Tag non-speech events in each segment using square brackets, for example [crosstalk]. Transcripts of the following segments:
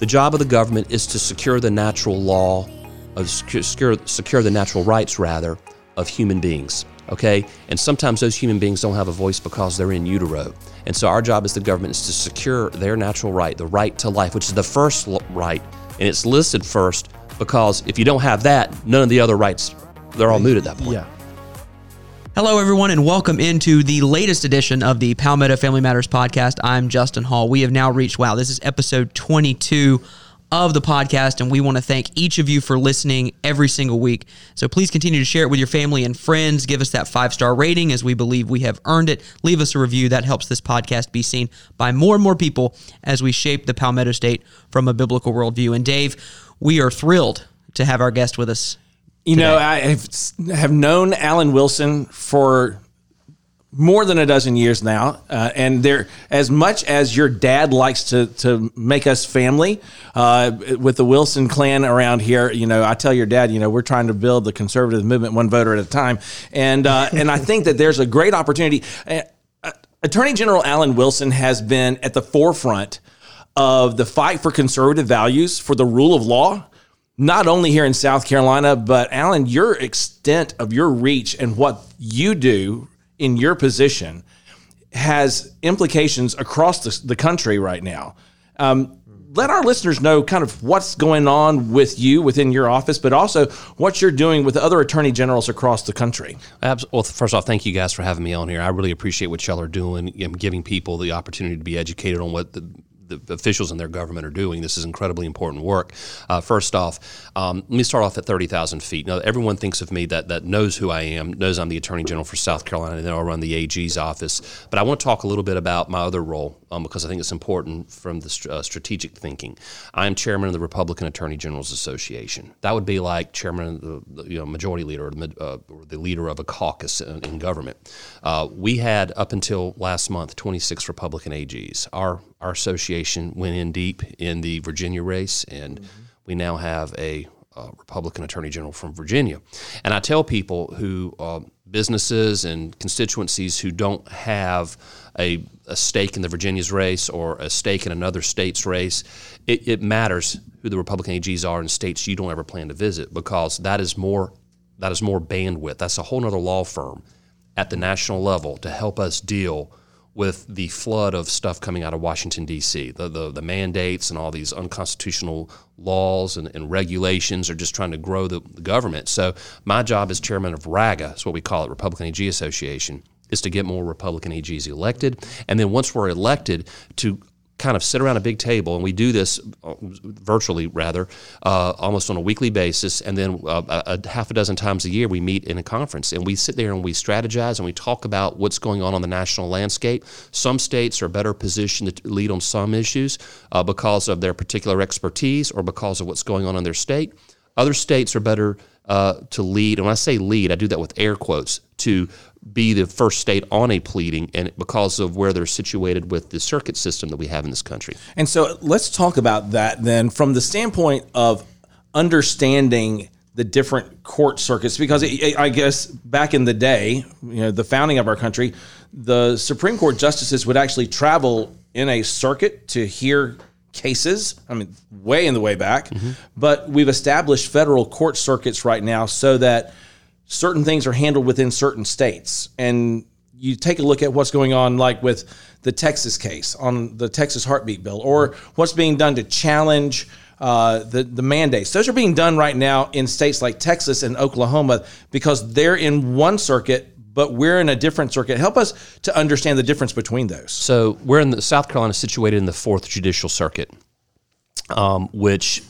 The job of the government is to secure the natural law, of secure, secure the natural rights rather of human beings. Okay, and sometimes those human beings don't have a voice because they're in utero. And so our job as the government is to secure their natural right, the right to life, which is the first right, and it's listed first because if you don't have that, none of the other rights they're all moot at that point. Yeah. Hello, everyone, and welcome into the latest edition of the Palmetto Family Matters podcast. I'm Justin Hall. We have now reached, wow, this is episode 22 of the podcast, and we want to thank each of you for listening every single week. So please continue to share it with your family and friends. Give us that five star rating as we believe we have earned it. Leave us a review. That helps this podcast be seen by more and more people as we shape the Palmetto State from a biblical worldview. And Dave, we are thrilled to have our guest with us you today. know, I have, have known Alan Wilson for more than a dozen years now, uh, and there, as much as your dad likes to to make us family uh, with the Wilson clan around here, you know, I tell your dad, you know, we're trying to build the conservative movement one voter at a time, and uh, and I think that there's a great opportunity. Uh, Attorney General Alan Wilson has been at the forefront of the fight for conservative values, for the rule of law, not only here in South Carolina, but Alan, your extent of your reach and what you do in your position has implications across the, the country right now. Um, let our listeners know kind of what's going on with you within your office, but also what you're doing with other attorney generals across the country. Well, first off, thank you guys for having me on here. I really appreciate what y'all are doing, giving people the opportunity to be educated on what the the officials in their government are doing. This is incredibly important work. Uh, first off, um, let me start off at 30,000 feet. Now, everyone thinks of me that, that knows who I am, knows I'm the Attorney General for South Carolina, and then I'll run the AG's office. But I want to talk a little bit about my other role um, because I think it's important from the uh, strategic thinking. I am chairman of the Republican Attorney Generals Association. That would be like chairman of the, the you know, majority leader or the, uh, or the, leader of a caucus in, in government. Uh, we had, up until last month, 26 Republican AGs. Our our association went in deep in the Virginia race, and mm-hmm. we now have a, a, Republican Attorney General from Virginia. And I tell people who uh, businesses and constituencies who don't have a, a, stake in the Virginia's race or a stake in another state's race, it, it matters who the Republican AGs are in states you don't ever plan to visit because that is more that is more bandwidth. That's a whole other law firm at the national level to help us deal with the flood of stuff coming out of Washington, D.C., the, the, the, mandates and all these unconstitutional laws and, and regulations are just trying to grow the, the, government. So, my job as chairman of RAGA, that's what we call it, Republican AG Association, is to get more Republican AGs elected. And then once we're elected, to kind of sit around a big table, and we do this uh, virtually, rather, uh, almost on a weekly basis. And then uh, a, half a dozen times a year, we meet in a conference and we sit there and we strategize and we talk about what's going on on the national landscape. Some states are better positioned to lead on some issues uh, because of their particular expertise or because of what's going on in their state. Other states are better uh, to lead, and when I say lead, I do that with air quotes, to be the first state on a pleading, and because of where they're situated with the circuit system that we have in this country. And so let's talk about that then from the standpoint of understanding the different court circuits because I guess back in the day, you know, the founding of our country, the Supreme Court justices would actually travel in a circuit to hear cases. I mean, way in the way back, mm-hmm. but we've established federal court circuits right now so that certain things are handled within certain states. And you take a look at what's going on, like with the Texas case on the Texas heartbeat bill, or what's being done to challenge uh, the the mandates. Those are being done right now in states like Texas and Oklahoma because they're in one circuit. But we're in a different circuit. Help us to understand the difference between those. So we're in the South Carolina, situated in the Fourth Judicial Circuit, um, which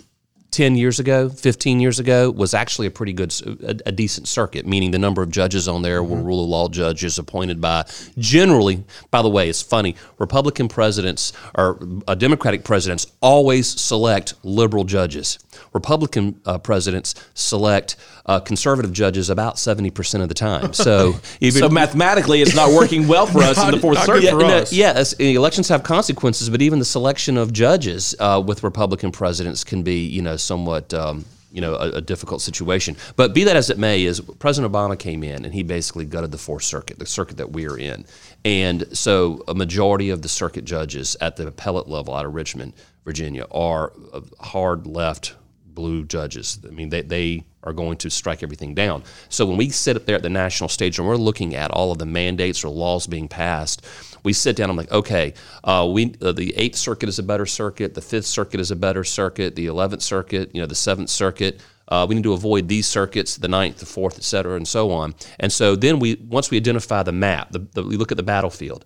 10 years ago, 15 years ago, was actually a pretty good, a, a decent circuit, meaning the number of judges on there mm-hmm. were rule of law judges appointed by generally, by the way, it's funny, Republican presidents or uh, Democratic presidents always select liberal judges. Republican uh, presidents select uh, conservative judges about 70% of the time. [laughs] So, even, so mathematically, it's not working well for us in the fourth circuit. Yeah, no, yeah elections have consequences, but even the selection of judges uh, with Republican presidents can be, you know, somewhat. Um, you know, a, a, difficult situation. But be that as it may, is President Obama came in and he basically gutted the Fourth Circuit, the circuit that we are in, And so a majority of the circuit judges at the appellate level out of Richmond, Virginia, are hard left blue judges. I mean, they, they are going to strike everything down. So when we sit up there at the national stage and we're looking at all of the mandates or laws being passed, we sit down. And I'm like, okay, uh, we uh, the Eighth Circuit is a better circuit, the Fifth Circuit is a better circuit, the Eleventh Circuit, you know, the Seventh Circuit. Uh, we need to avoid these circuits, the ninth, the fourth, et cetera, and so on. And so then we, once we identify the map, the, the, we look at the battlefield.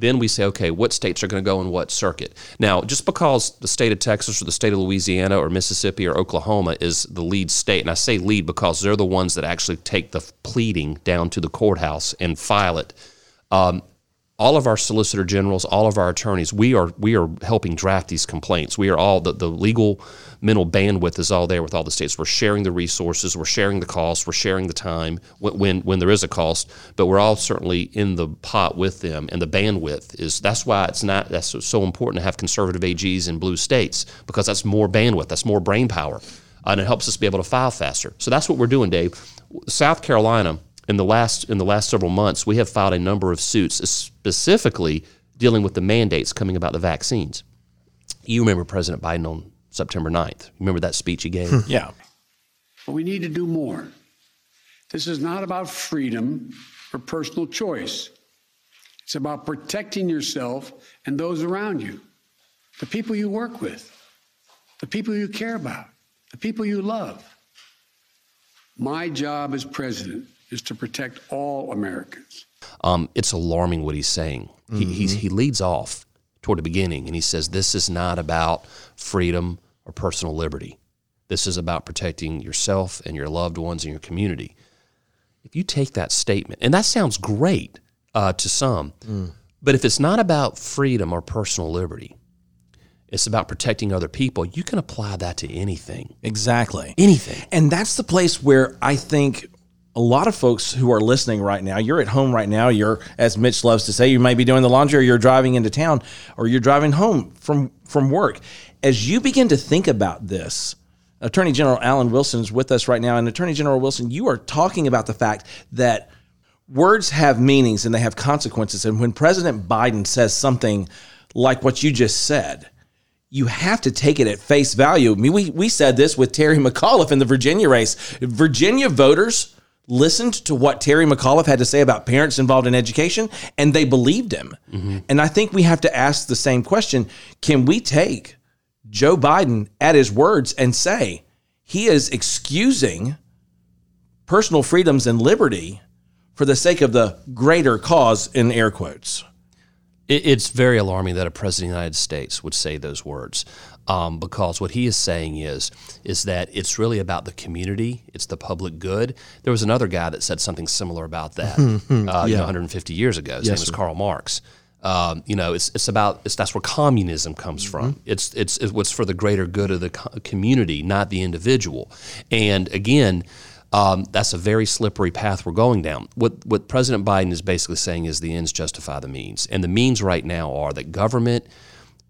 Then we say, okay, what states are going to go in what circuit? Now, just because the state of Texas or the state of Louisiana or Mississippi or Oklahoma is the lead state, and I say lead because they're the ones that actually take the pleading down to the courthouse and file it. Um, all of our solicitor generals, all of our attorneys, we are we are helping draft these complaints. We are all the, the legal mental bandwidth is all there with all the states. We're sharing the resources, we're sharing the costs, we're sharing the time when, when when there is a cost, but we're all certainly in the pot with them. And the bandwidth is that's why it's not that's so important to have conservative AGs in blue states because that's more bandwidth, that's more brain power, and it helps us be able to file faster. So that's what we're doing, Dave. South Carolina in the last in the last several months, we have filed a number of suits specifically dealing with the mandates coming about the vaccines. You remember President Biden on September 9th. Remember that speech he gave? Hmm. yeah. But we need to do more. This is not about freedom or personal choice. It's about protecting yourself and those around you, the people you work with, the people you care about, the people you love. My job as president is to protect all Americans. Um, it's alarming what he's saying. He, mm-hmm. he leads off toward the beginning and he says, This is not about freedom or personal liberty. This is about protecting yourself and your loved ones and your community. If you take that statement, and that sounds great uh, to some, mm. but if it's not about freedom or personal liberty, it's about protecting other people. You can apply that to anything. Exactly. Anything. And that's the place where I think a lot of folks who are listening right now, you're at home right now. You're, as Mitch loves to say, you may be doing the laundry or you're driving into town or you're driving home from, from work. As you begin to think about this, Attorney General Alan Wilson is with us right now. And Attorney General Wilson, you are talking about the fact that words have meanings and they have consequences. And when President Biden says something like what you just said, you have to take it at face value. I mean, we, we said this with Terry [laughs] McAuliffe in the Virginia race. Virginia voters listened to what Terry McAuliffe had to say about parents involved in education and they believed him. Mm-hmm. And I think we have to ask the same question can we take Joe Biden at his words and say he is excusing personal freedoms and liberty for the sake of the greater cause in air quotes? It's very alarming that a president of the United States would say those words um, because what he is saying is is that it's really about the community, it's the public good. There was another guy that said something similar about that, uh, yeah. you know, 150 years ago. His yes, name was Karl Marx. Um, you know, it's it's about it's that's where communism comes mm-hmm. from. It's, it's, it's what's for the greater good of the community, not the individual. And again. Um, that's a very slippery path we're going down. What what President Biden is basically saying is the ends justify the means, and the means right now are that government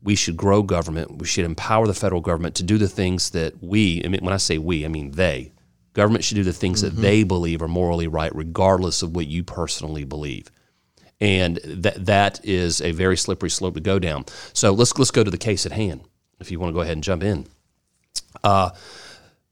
we should grow government. We should empower the federal government to do the things that we, I mean, when I say we, I mean they. Government should do the things mm-hmm. that they believe are morally right, regardless of what you personally believe. And that that is a very slippery slope to go down. So let's let's go to the case at hand. If you want to go ahead and jump in, uh,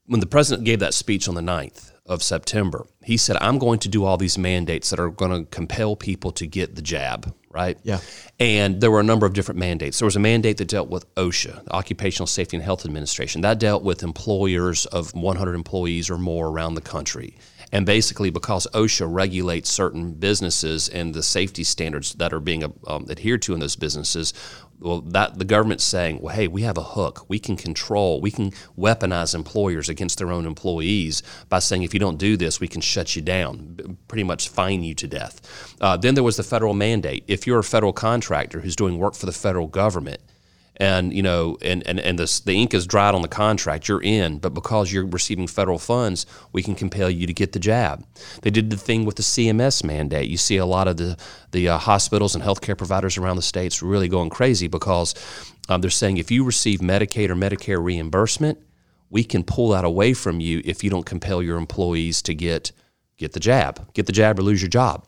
when the president gave that speech on the 9th of September, he said, "I'm going to do all these mandates that are going to compel people to get the jab." right? Yeah. And there were a number of different mandates. There was a mandate that dealt with OSHA, the Occupational Safety and Health Administration. That dealt with employers of 100 employees or more around the country. And basically, because OSHA regulates certain businesses and the safety standards that are being um, adhered to in those businesses, well, that the government's saying, well, hey, we have a hook. We can control, we can weaponize employers against their own employees by saying, if you don't do this, we can shut you down, pretty much fine you to death. Uh, then there was the federal mandate. If you're a federal contractor who's doing work for the federal government, and you know, and and and the the ink is dried on the contract. You're in, but because you're receiving federal funds, we can compel you to get the jab. They did the thing with the CMS mandate. You see a lot of the the uh, hospitals and healthcare providers around the states really going crazy because um, they're saying if you receive Medicaid or Medicare reimbursement, we can pull that away from you if you don't compel your employees to get get the jab, get the jab or lose your job.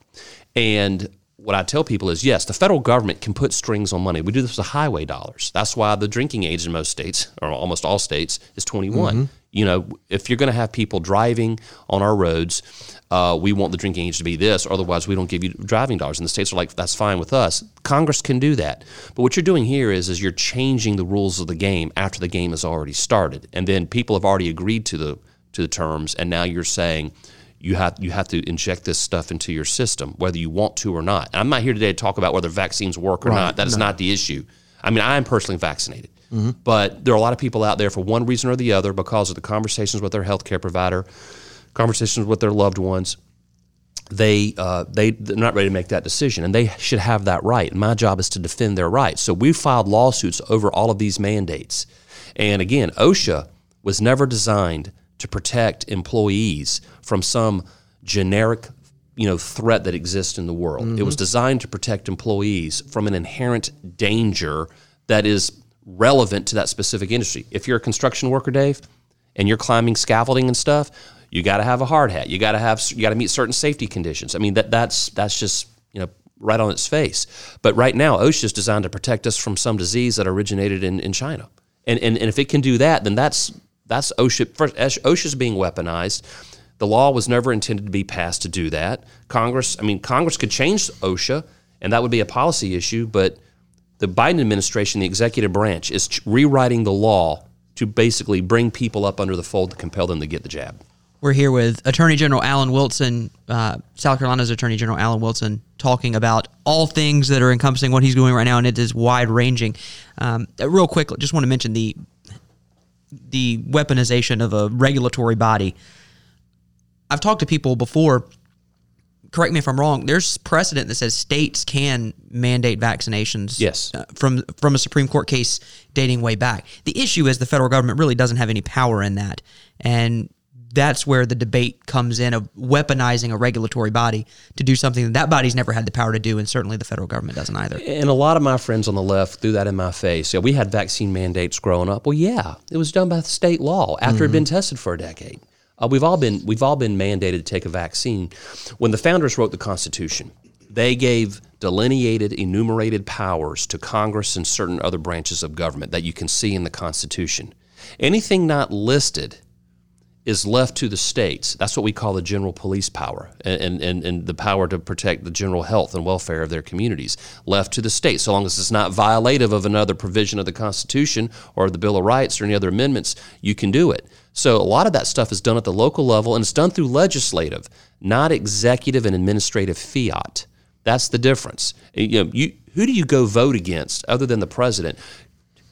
And what I tell people is yes, the federal government can put strings on money. We do this with highway dollars. That's why the drinking age in most states, or almost all states, is 21. Mm-hmm. You know, if you're going to have people driving on our roads, uh, we want the drinking age to be this, otherwise we don't give you driving dollars. And the states are like, that's fine with us. Congress can do that. But what you're doing here is, is you're changing the rules of the game after the game has already started, and then people have already agreed to the to the terms, and now you're saying you have you have to inject this stuff into your system, whether you want to or not. And I'm not here today to talk about whether vaccines work or not. That is not the issue. I mean, I am personally vaccinated, but there are a lot of people out there for one reason or the other because of the conversations with their healthcare provider, conversations with their loved ones. They uh, they they're not ready to make that decision, and they should have that right. And my job is to defend their rights. So we filed lawsuits over all of these mandates. And again, OSHA was never designed to protect employees from some generic you know threat that exists in the world. It was mm-hmm. designed to protect employees from an inherent danger that is relevant to that specific industry. If you're a construction worker, Dave, and you're climbing scaffolding and stuff, you got to have a hard hat. You got to have you got to meet certain safety conditions. I mean that that's that's just you know right on its face. But right now, OSHA is designed to protect us from some disease that originated in, in China. And, and and if it can do that, then that's that's OSHA. First, OSHA's being weaponized. The law was never intended to be passed to do that. Congress, I mean, Congress could change OSHA, and that would be a policy issue. But the Biden administration, the executive branch, is rewriting the law to basically bring people up under the fold to compel them to get the jab. We're here with Attorney General Alan Wilson, uh, South Carolina's Attorney General Alan Wilson, talking about all things that are encompassing what he's doing right now, and it is wide ranging. Um, real quick, just want to mention the the weaponization of a regulatory body. I've talked to people before. Correct me if I'm wrong. There's precedent that says states can mandate vaccinations. Yes. uh, from from a Supreme Court case dating way back. The issue is the federal government really doesn't have any power in that, and that's where the debate comes in of weaponizing a regulatory body to do something that that body's never had the power to do, and certainly the federal government doesn't either. And a lot of my friends on the left threw that in my face. Yeah, we had vaccine mandates growing up. Well, yeah, it was done by state law after it had been tested for a decade. Uh, we've all been we've all been mandated to take a vaccine. When the founders wrote the Constitution, they gave delineated, enumerated powers to Congress and certain other branches of government that you can see in the Constitution. Anything not listed is left to the states. That's what we call the general police power and, and, and the power to protect the general health and welfare of their communities. Left to the states, so long as it's not violative of another provision of the Constitution or the Bill of Rights or any other amendments, you can do it. So a lot of that stuff is done at the local level and it's done through legislative, not executive and administrative fiat. That's the difference. You know, you, who do you go vote against other than the president?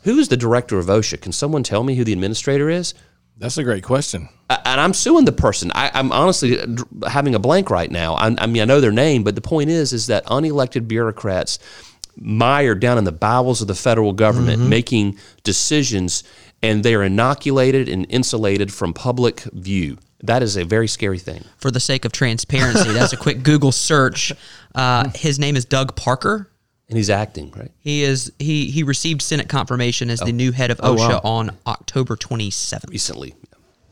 Who is the director of OSHA? Can someone tell me who the administrator is? That's a great question. And I'm suing the person. I, I'm honestly having a blank right now. I, I mean, I know their name, but the point is, is that unelected bureaucrats mired down in the bowels of the federal government, making decisions, and they are inoculated and insulated from public view. That is a very scary thing. For the sake of transparency, that's a quick Google search. [laughs] Uh, his name is Doug Parker. And he's acting, right? He is he he received Senate confirmation as the new head of OSHA on October 27th. Recently.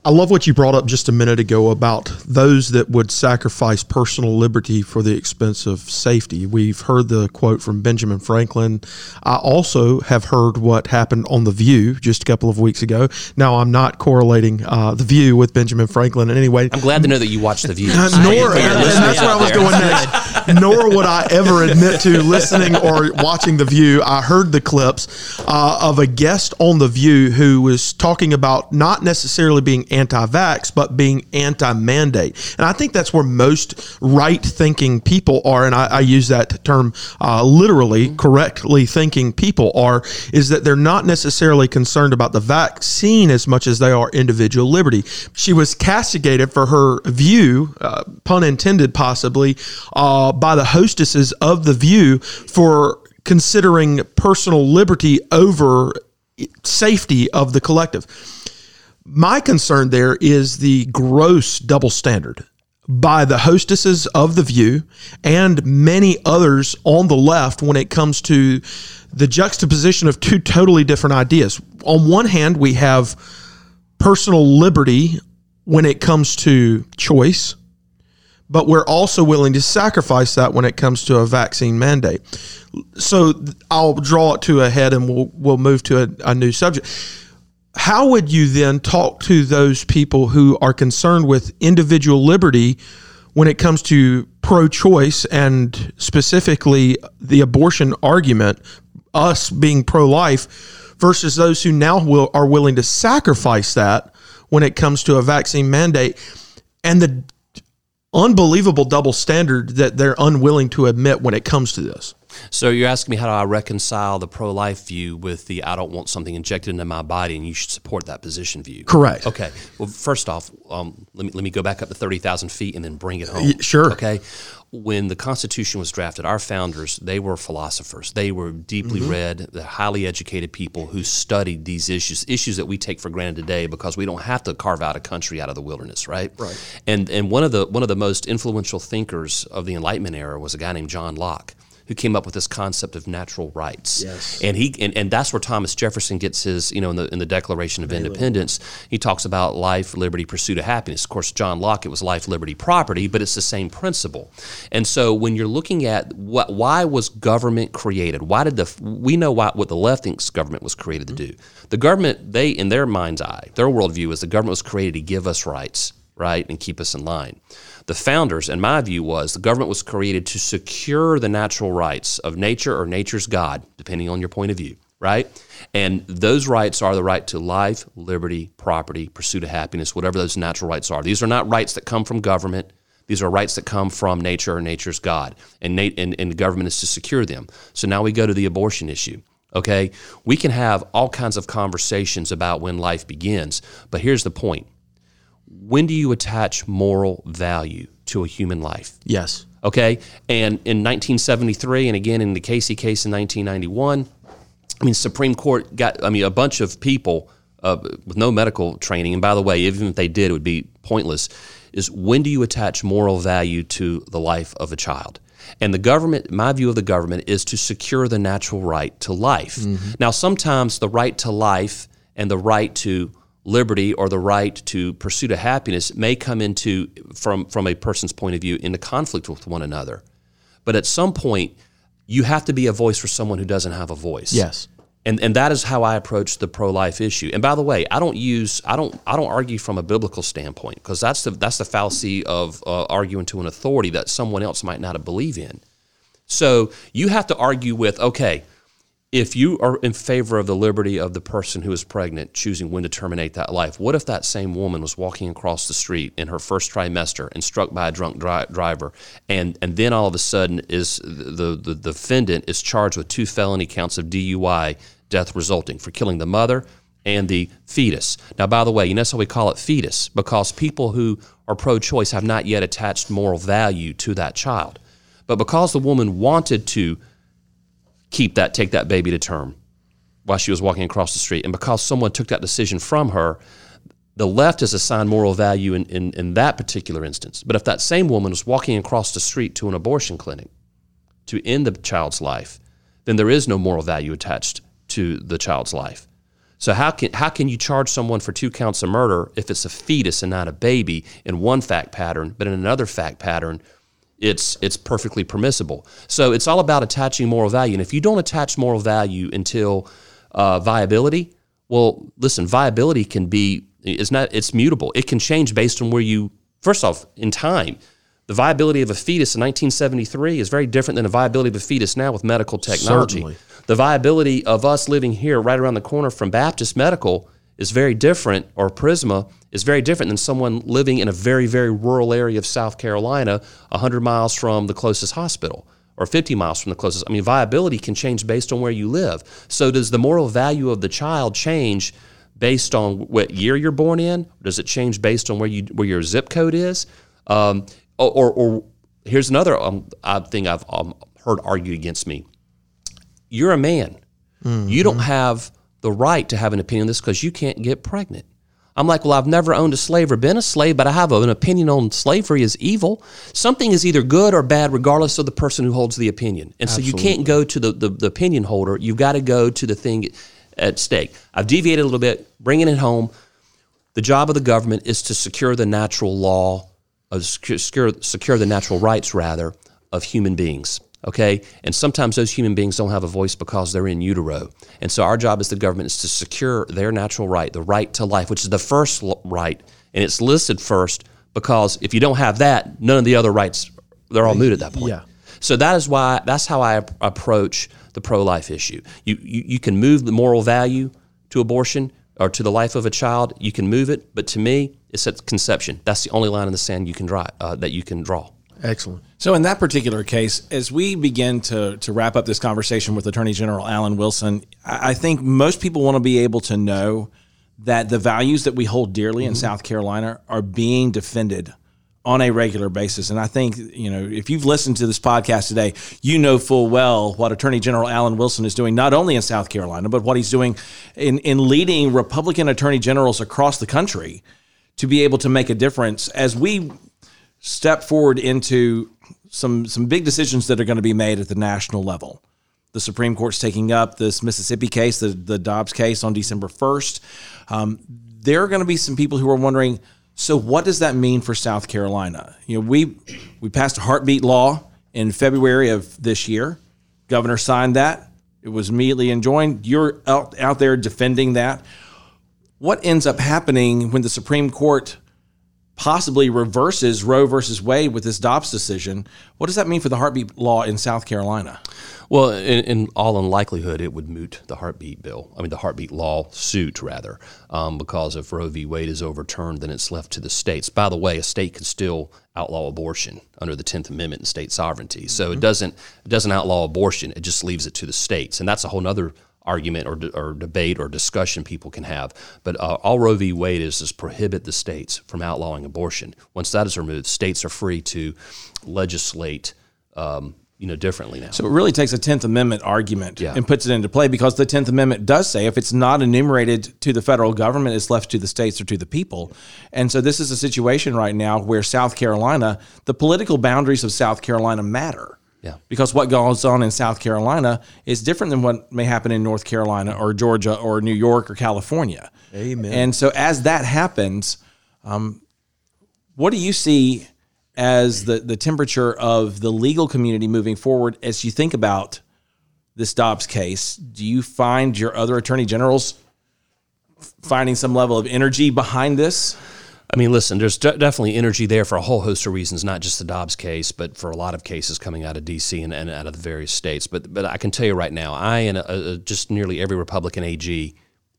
I love what you brought up just a minute ago about those that would sacrifice personal liberty for the expense of safety. We've heard the quote from Benjamin Franklin. I also have heard what happened on The View just a couple of weeks ago. Now, I'm not correlating uh, The View with Benjamin Franklin in any way. I'm glad to know that you watch the View. [laughs] Nor, For your and, and that's where I was going next. [laughs] Nor would I ever admit to listening or watching The View. I heard the clips uh, of a guest on The View who was talking about not necessarily being anti-vax, but being anti-mandate. And I think that's where most right-thinking people are, and I, I use that term uh, literally, correctly thinking people are, is that they're not necessarily concerned about the vaccine as much as they are individual liberty. She was castigated for her view, uh, pun intended, possibly, uh, by the hostesses of the View for considering personal liberty over safety of the collective. My concern there is the gross double standard by the hostesses of The View and many others on the left when it comes to the juxtaposition of two totally different ideas. On one hand, we have personal liberty when it comes to choice, but we're also willing to sacrifice that when it comes to a vaccine mandate. So I'll draw it to a head and we'll, we'll move to a, a new subject. How would you then talk to those people who are concerned with individual liberty when it comes to pro choice and specifically the abortion argument, us being pro life, versus those who now will, are willing to sacrifice that when it comes to a vaccine mandate and the unbelievable double standard that they're unwilling to admit when it comes to this. So you're asking me how do I reconcile the pro-life view with the I don't want something injected into my body and you should support that position view? Correct. Okay. Well, first off, um, let me let me go back up to thirty thousand feet and then bring it home. sure. Okay. When the Constitution was drafted, our founders they were philosophers. They were deeply Mm-hmm. read, highly educated people who studied these issues, issues that we take for granted today because we don't have to carve out a country out of the wilderness, right? Right. And and one of the one of the most influential thinkers of the Enlightenment era was a guy named John Locke who came up with this concept of natural rights. Yes. And he and, and that's where Thomas Jefferson gets his, you know, in the in the Declaration of Independence, he talks about life, liberty, pursuit of happiness. Of course, John Locke, it was life, liberty, property, but it's the same principle. And so when you're looking at what why was government created? Why did the we know why, what the left thinks government was created to mm-hmm. do. The government, they in their mind's eye, their worldview is the government was created to give us rights, right, and keep us in line. The founders, in my view, was the government was created to secure the natural rights of nature or nature's God, depending on your point of view, right? And those rights are the right to life, liberty, property, pursuit of happiness, whatever those natural rights are. These are not rights that come from government. These are rights that come from nature or nature's God, and, and, and the government is to secure them. So now we go to the abortion issue. Okay, we can have all kinds of conversations about when life begins, but here's the point when do you attach moral value to a human life? Yes. Okay. And in 1973, and again in the Casey case in 1991, I mean, Supreme Court got, I mean, a bunch of people uh, with no medical training, and by the way, even if they did, it would be pointless, is when do you attach moral value to the life of a child? And the government, my view of the government, is to secure the natural right to life. Now, sometimes the right to life and the right to liberty or the right to pursuit of happiness may come into from from a person's point of view into conflict with one another but at some point you have to be a voice for someone who doesn't have a voice Yes. and and that is how I approach the pro life issue. And by the way, I don't use I don't I don't argue from a biblical standpoint because that's the that's the fallacy of uh, arguing to an authority that someone else might not believe in. So you have to argue with okay, if you are in favor of the liberty of the person who is pregnant choosing when to terminate that life, what if that same woman was walking across the street in her first trimester and struck by a drunk dri- driver, and and then all of a sudden is the, the the defendant is charged with two felony counts of DUI, death resulting for killing the mother and the fetus. Now, by the way, you know how we call it fetus because people who are pro-choice have not yet attached moral value to that child, but because the woman wanted to keep that, take that baby to term while she was walking across the street. And because someone took that decision from her, the left has assigned moral value in, in, in that particular instance. But if that same woman was walking across the street to an abortion clinic to end the child's life, then there is no moral value attached to the child's life. So how can how can you charge someone for two counts of murder if it's a fetus and not a baby in one fact pattern, but in another fact pattern, it's it's perfectly permissible. So it's all about attaching moral value. And if you don't attach moral value until uh, viability, well, listen, viability can be it's not it's mutable. It can change based on where you first off in time. The viability of a fetus in 1973 is very different than the viability of a fetus now with medical technology. Certainly. The viability of us living here right around the corner from Baptist Medical is very different, or Prisma is very different than someone living in a very, very rural area of South Carolina, 100 miles from the closest hospital or 50 miles from the closest. I mean, viability can change based on where you live. So, does the moral value of the child change based on what year you're born in? Does it change based on where you where your zip code is? Um, or, or, or here's another um, thing I've um, heard argued against me you're a man. You don't have the right to have an opinion on this because you can't get pregnant. I'm like, well, I've never owned a slave or been a slave, but I have an opinion on slavery is evil. Something is either good or bad, regardless of the person who holds the opinion. And so you can't go to the, the, the opinion holder. You've got to go to the thing at stake. I've deviated a little bit, bringing it home. The job of the government is to secure the natural law uh, secure, secure the natural rights, rather, of human beings. Okay, and sometimes those human beings don't have a voice because they're in utero, and so our job as the government is to secure their natural right, the right to life, which is the first right, and it's listed first because if you don't have that, none of the other rights they're all moot at that point. Yeah. So that is why that's how I approach the pro-life issue. You, you you can move the moral value to abortion or to the life of a child. You can move it, but to me, it's at conception. That's the only line in the sand you can draw uh, that you can draw. Excellent. So, in that particular case, as we begin to, to wrap up this conversation with Attorney General Alan Wilson, I I think most people want to be able to know that the values that we hold dearly in mm-hmm. South Carolina are being defended on a regular basis. And I think, you know, if you've listened to this podcast today, you know full well what Attorney General Alan Wilson is doing, not only in South Carolina, but what he's doing in, in leading Republican attorney generals across the country to be able to make a difference as we step forward into some some big decisions that are going to be made at the national level. The Supreme Court's taking up this Mississippi case, the, the Dobbs case on December 1st. Um, there are going to be some people who are wondering, so what does that mean for South Carolina? You know, we we passed a heartbeat law in February of this year. Governor signed that. It was immediately enjoined. You're out, out there defending that. What ends up happening when the Supreme Court possibly reverses Roe versus Wade with this Dobbs decision? What does that mean for the heartbeat law in South Carolina? Well, in, in all unlikelihood, it would moot the heartbeat bill. I mean, the heartbeat law suit, rather, um, because if Roe v. Wade is overturned, then it's left to the states. By the way, a state can still outlaw abortion under the Tenth Amendment and state sovereignty. So it doesn't it doesn't outlaw abortion. It just leaves it to the states, and that's a whole other argument or, de- or debate or discussion people can have. But uh, all Roe v. Wade is is prohibit the states from outlawing abortion. Once that is removed, states are free to legislate. Um, you know, differently now. So it really takes a Tenth Amendment argument Yeah. and puts it into play because the Tenth Amendment does say if it's not enumerated to the federal government, it's left to the states or to the people. And so this is a situation right now where South Carolina, the political boundaries of South Carolina matter. Yeah. Because what goes on in South Carolina is different than what may happen in North Carolina or Georgia or New York or California. Amen. And so as that happens, um, what do you see as the, the temperature of the legal community moving forward as you think about this Dobbs case? Do you find your other attorney generals finding some level of energy behind this? I mean, listen, there's de- definitely energy there for a whole host of reasons, not just the Dobbs case, but for a lot of cases coming out of D.C. and, and out of the various states. But but I can tell you right now, I and uh, uh, just nearly every Republican AG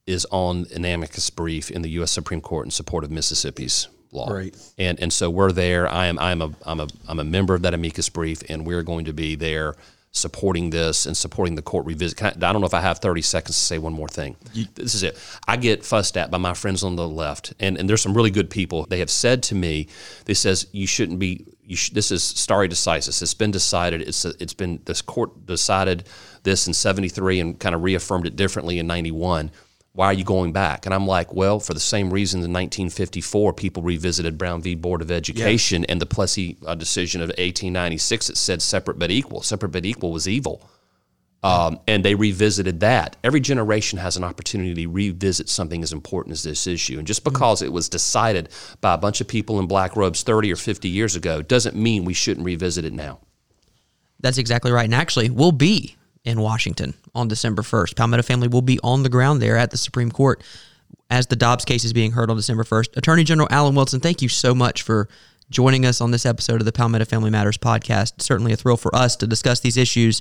is on an amicus brief in the U.S. Supreme Court in support of Mississippi's law. Great. And and so we're there. I am I'm a I'm a I'm a member of that amicus brief, and we're going to be there supporting this and supporting the court revisit. Can I, I don't know if I have 30 seconds to say one more thing. this is it. I get fussed at by my friends on the left, and, and there's some really good people. They have said to me, they says you shouldn't be. You sh- this is stare decisis. It's been decided. It's it's been this court decided this in 73 and kind of reaffirmed it differently in 91 why are you going back? And I'm like, well, for the same reason in 1954, people revisited Brown v. Board of Education and the Plessy uh, decision of 1896 that said separate but equal. Separate but equal was evil. Um, and they revisited that. Every generation has an opportunity to revisit something as important as this issue. And just because it was decided by a bunch of people in black robes 30 or 50 years ago doesn't mean we shouldn't revisit it now. That's exactly right. And actually, we'll be in Washington on December 1st. Palmetto family will be on the ground there at the Supreme Court as the Dobbs case is being heard on December 1st. Attorney General Alan Wilson, thank you so much for joining us on this episode of the Palmetto Family Matters podcast. Certainly a thrill for us to discuss these issues.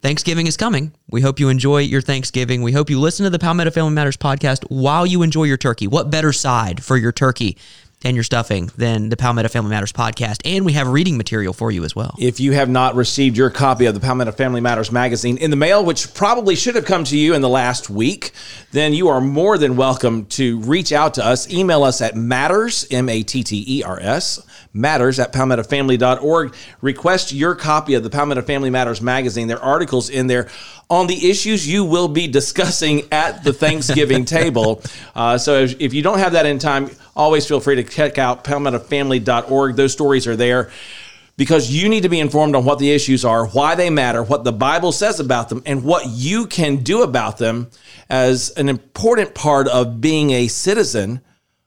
Thanksgiving is coming. We hope you enjoy your Thanksgiving. We hope you listen to the Palmetto Family Matters podcast while you enjoy your turkey. What better side for your turkey and your stuffing than the Palmetto Family Matters podcast? And we have reading material for you as well. If you have not received your copy of the Palmetto Family Matters magazine in the mail, which probably should have come to you in the last week, then you are more than welcome to reach out to us. Email us at matters, M A T T E R S, matters at palmettofamily.org. Request your copy of the Palmetto Family Matters magazine. There are articles in there on the issues you will be discussing at the Thanksgiving [laughs] table. Uh, so if, if you don't have that in time, always feel free to check out palmettofamily.org. Those stories are there because you need to be informed on what the issues are, why they matter, what the Bible says about them, and what you can do about them as an important part of being a citizen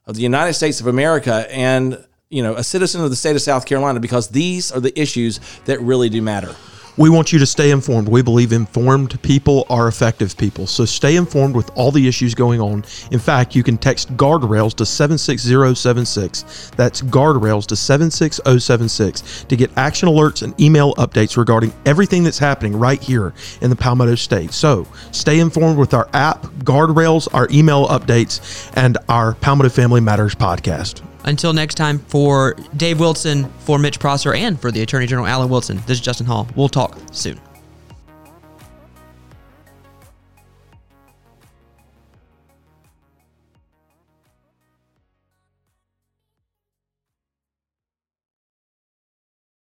of the United States of America and you know, a citizen of the state of South Carolina because these are the issues that really do matter. We want you to stay informed. We believe informed people are effective people. So stay informed with all the issues going on. In fact, you can text guardrails to 76076. That's guardrails to 76076 to get action alerts and email updates regarding everything that's happening right here in the Palmetto State. So stay informed with our app, guardrails, our email updates, and our Palmetto Family Matters podcast. Until next time, for Dave Wilson, for Mitch Prosser, and for the Attorney General Alan Wilson, this is Justin Hall. We'll talk soon.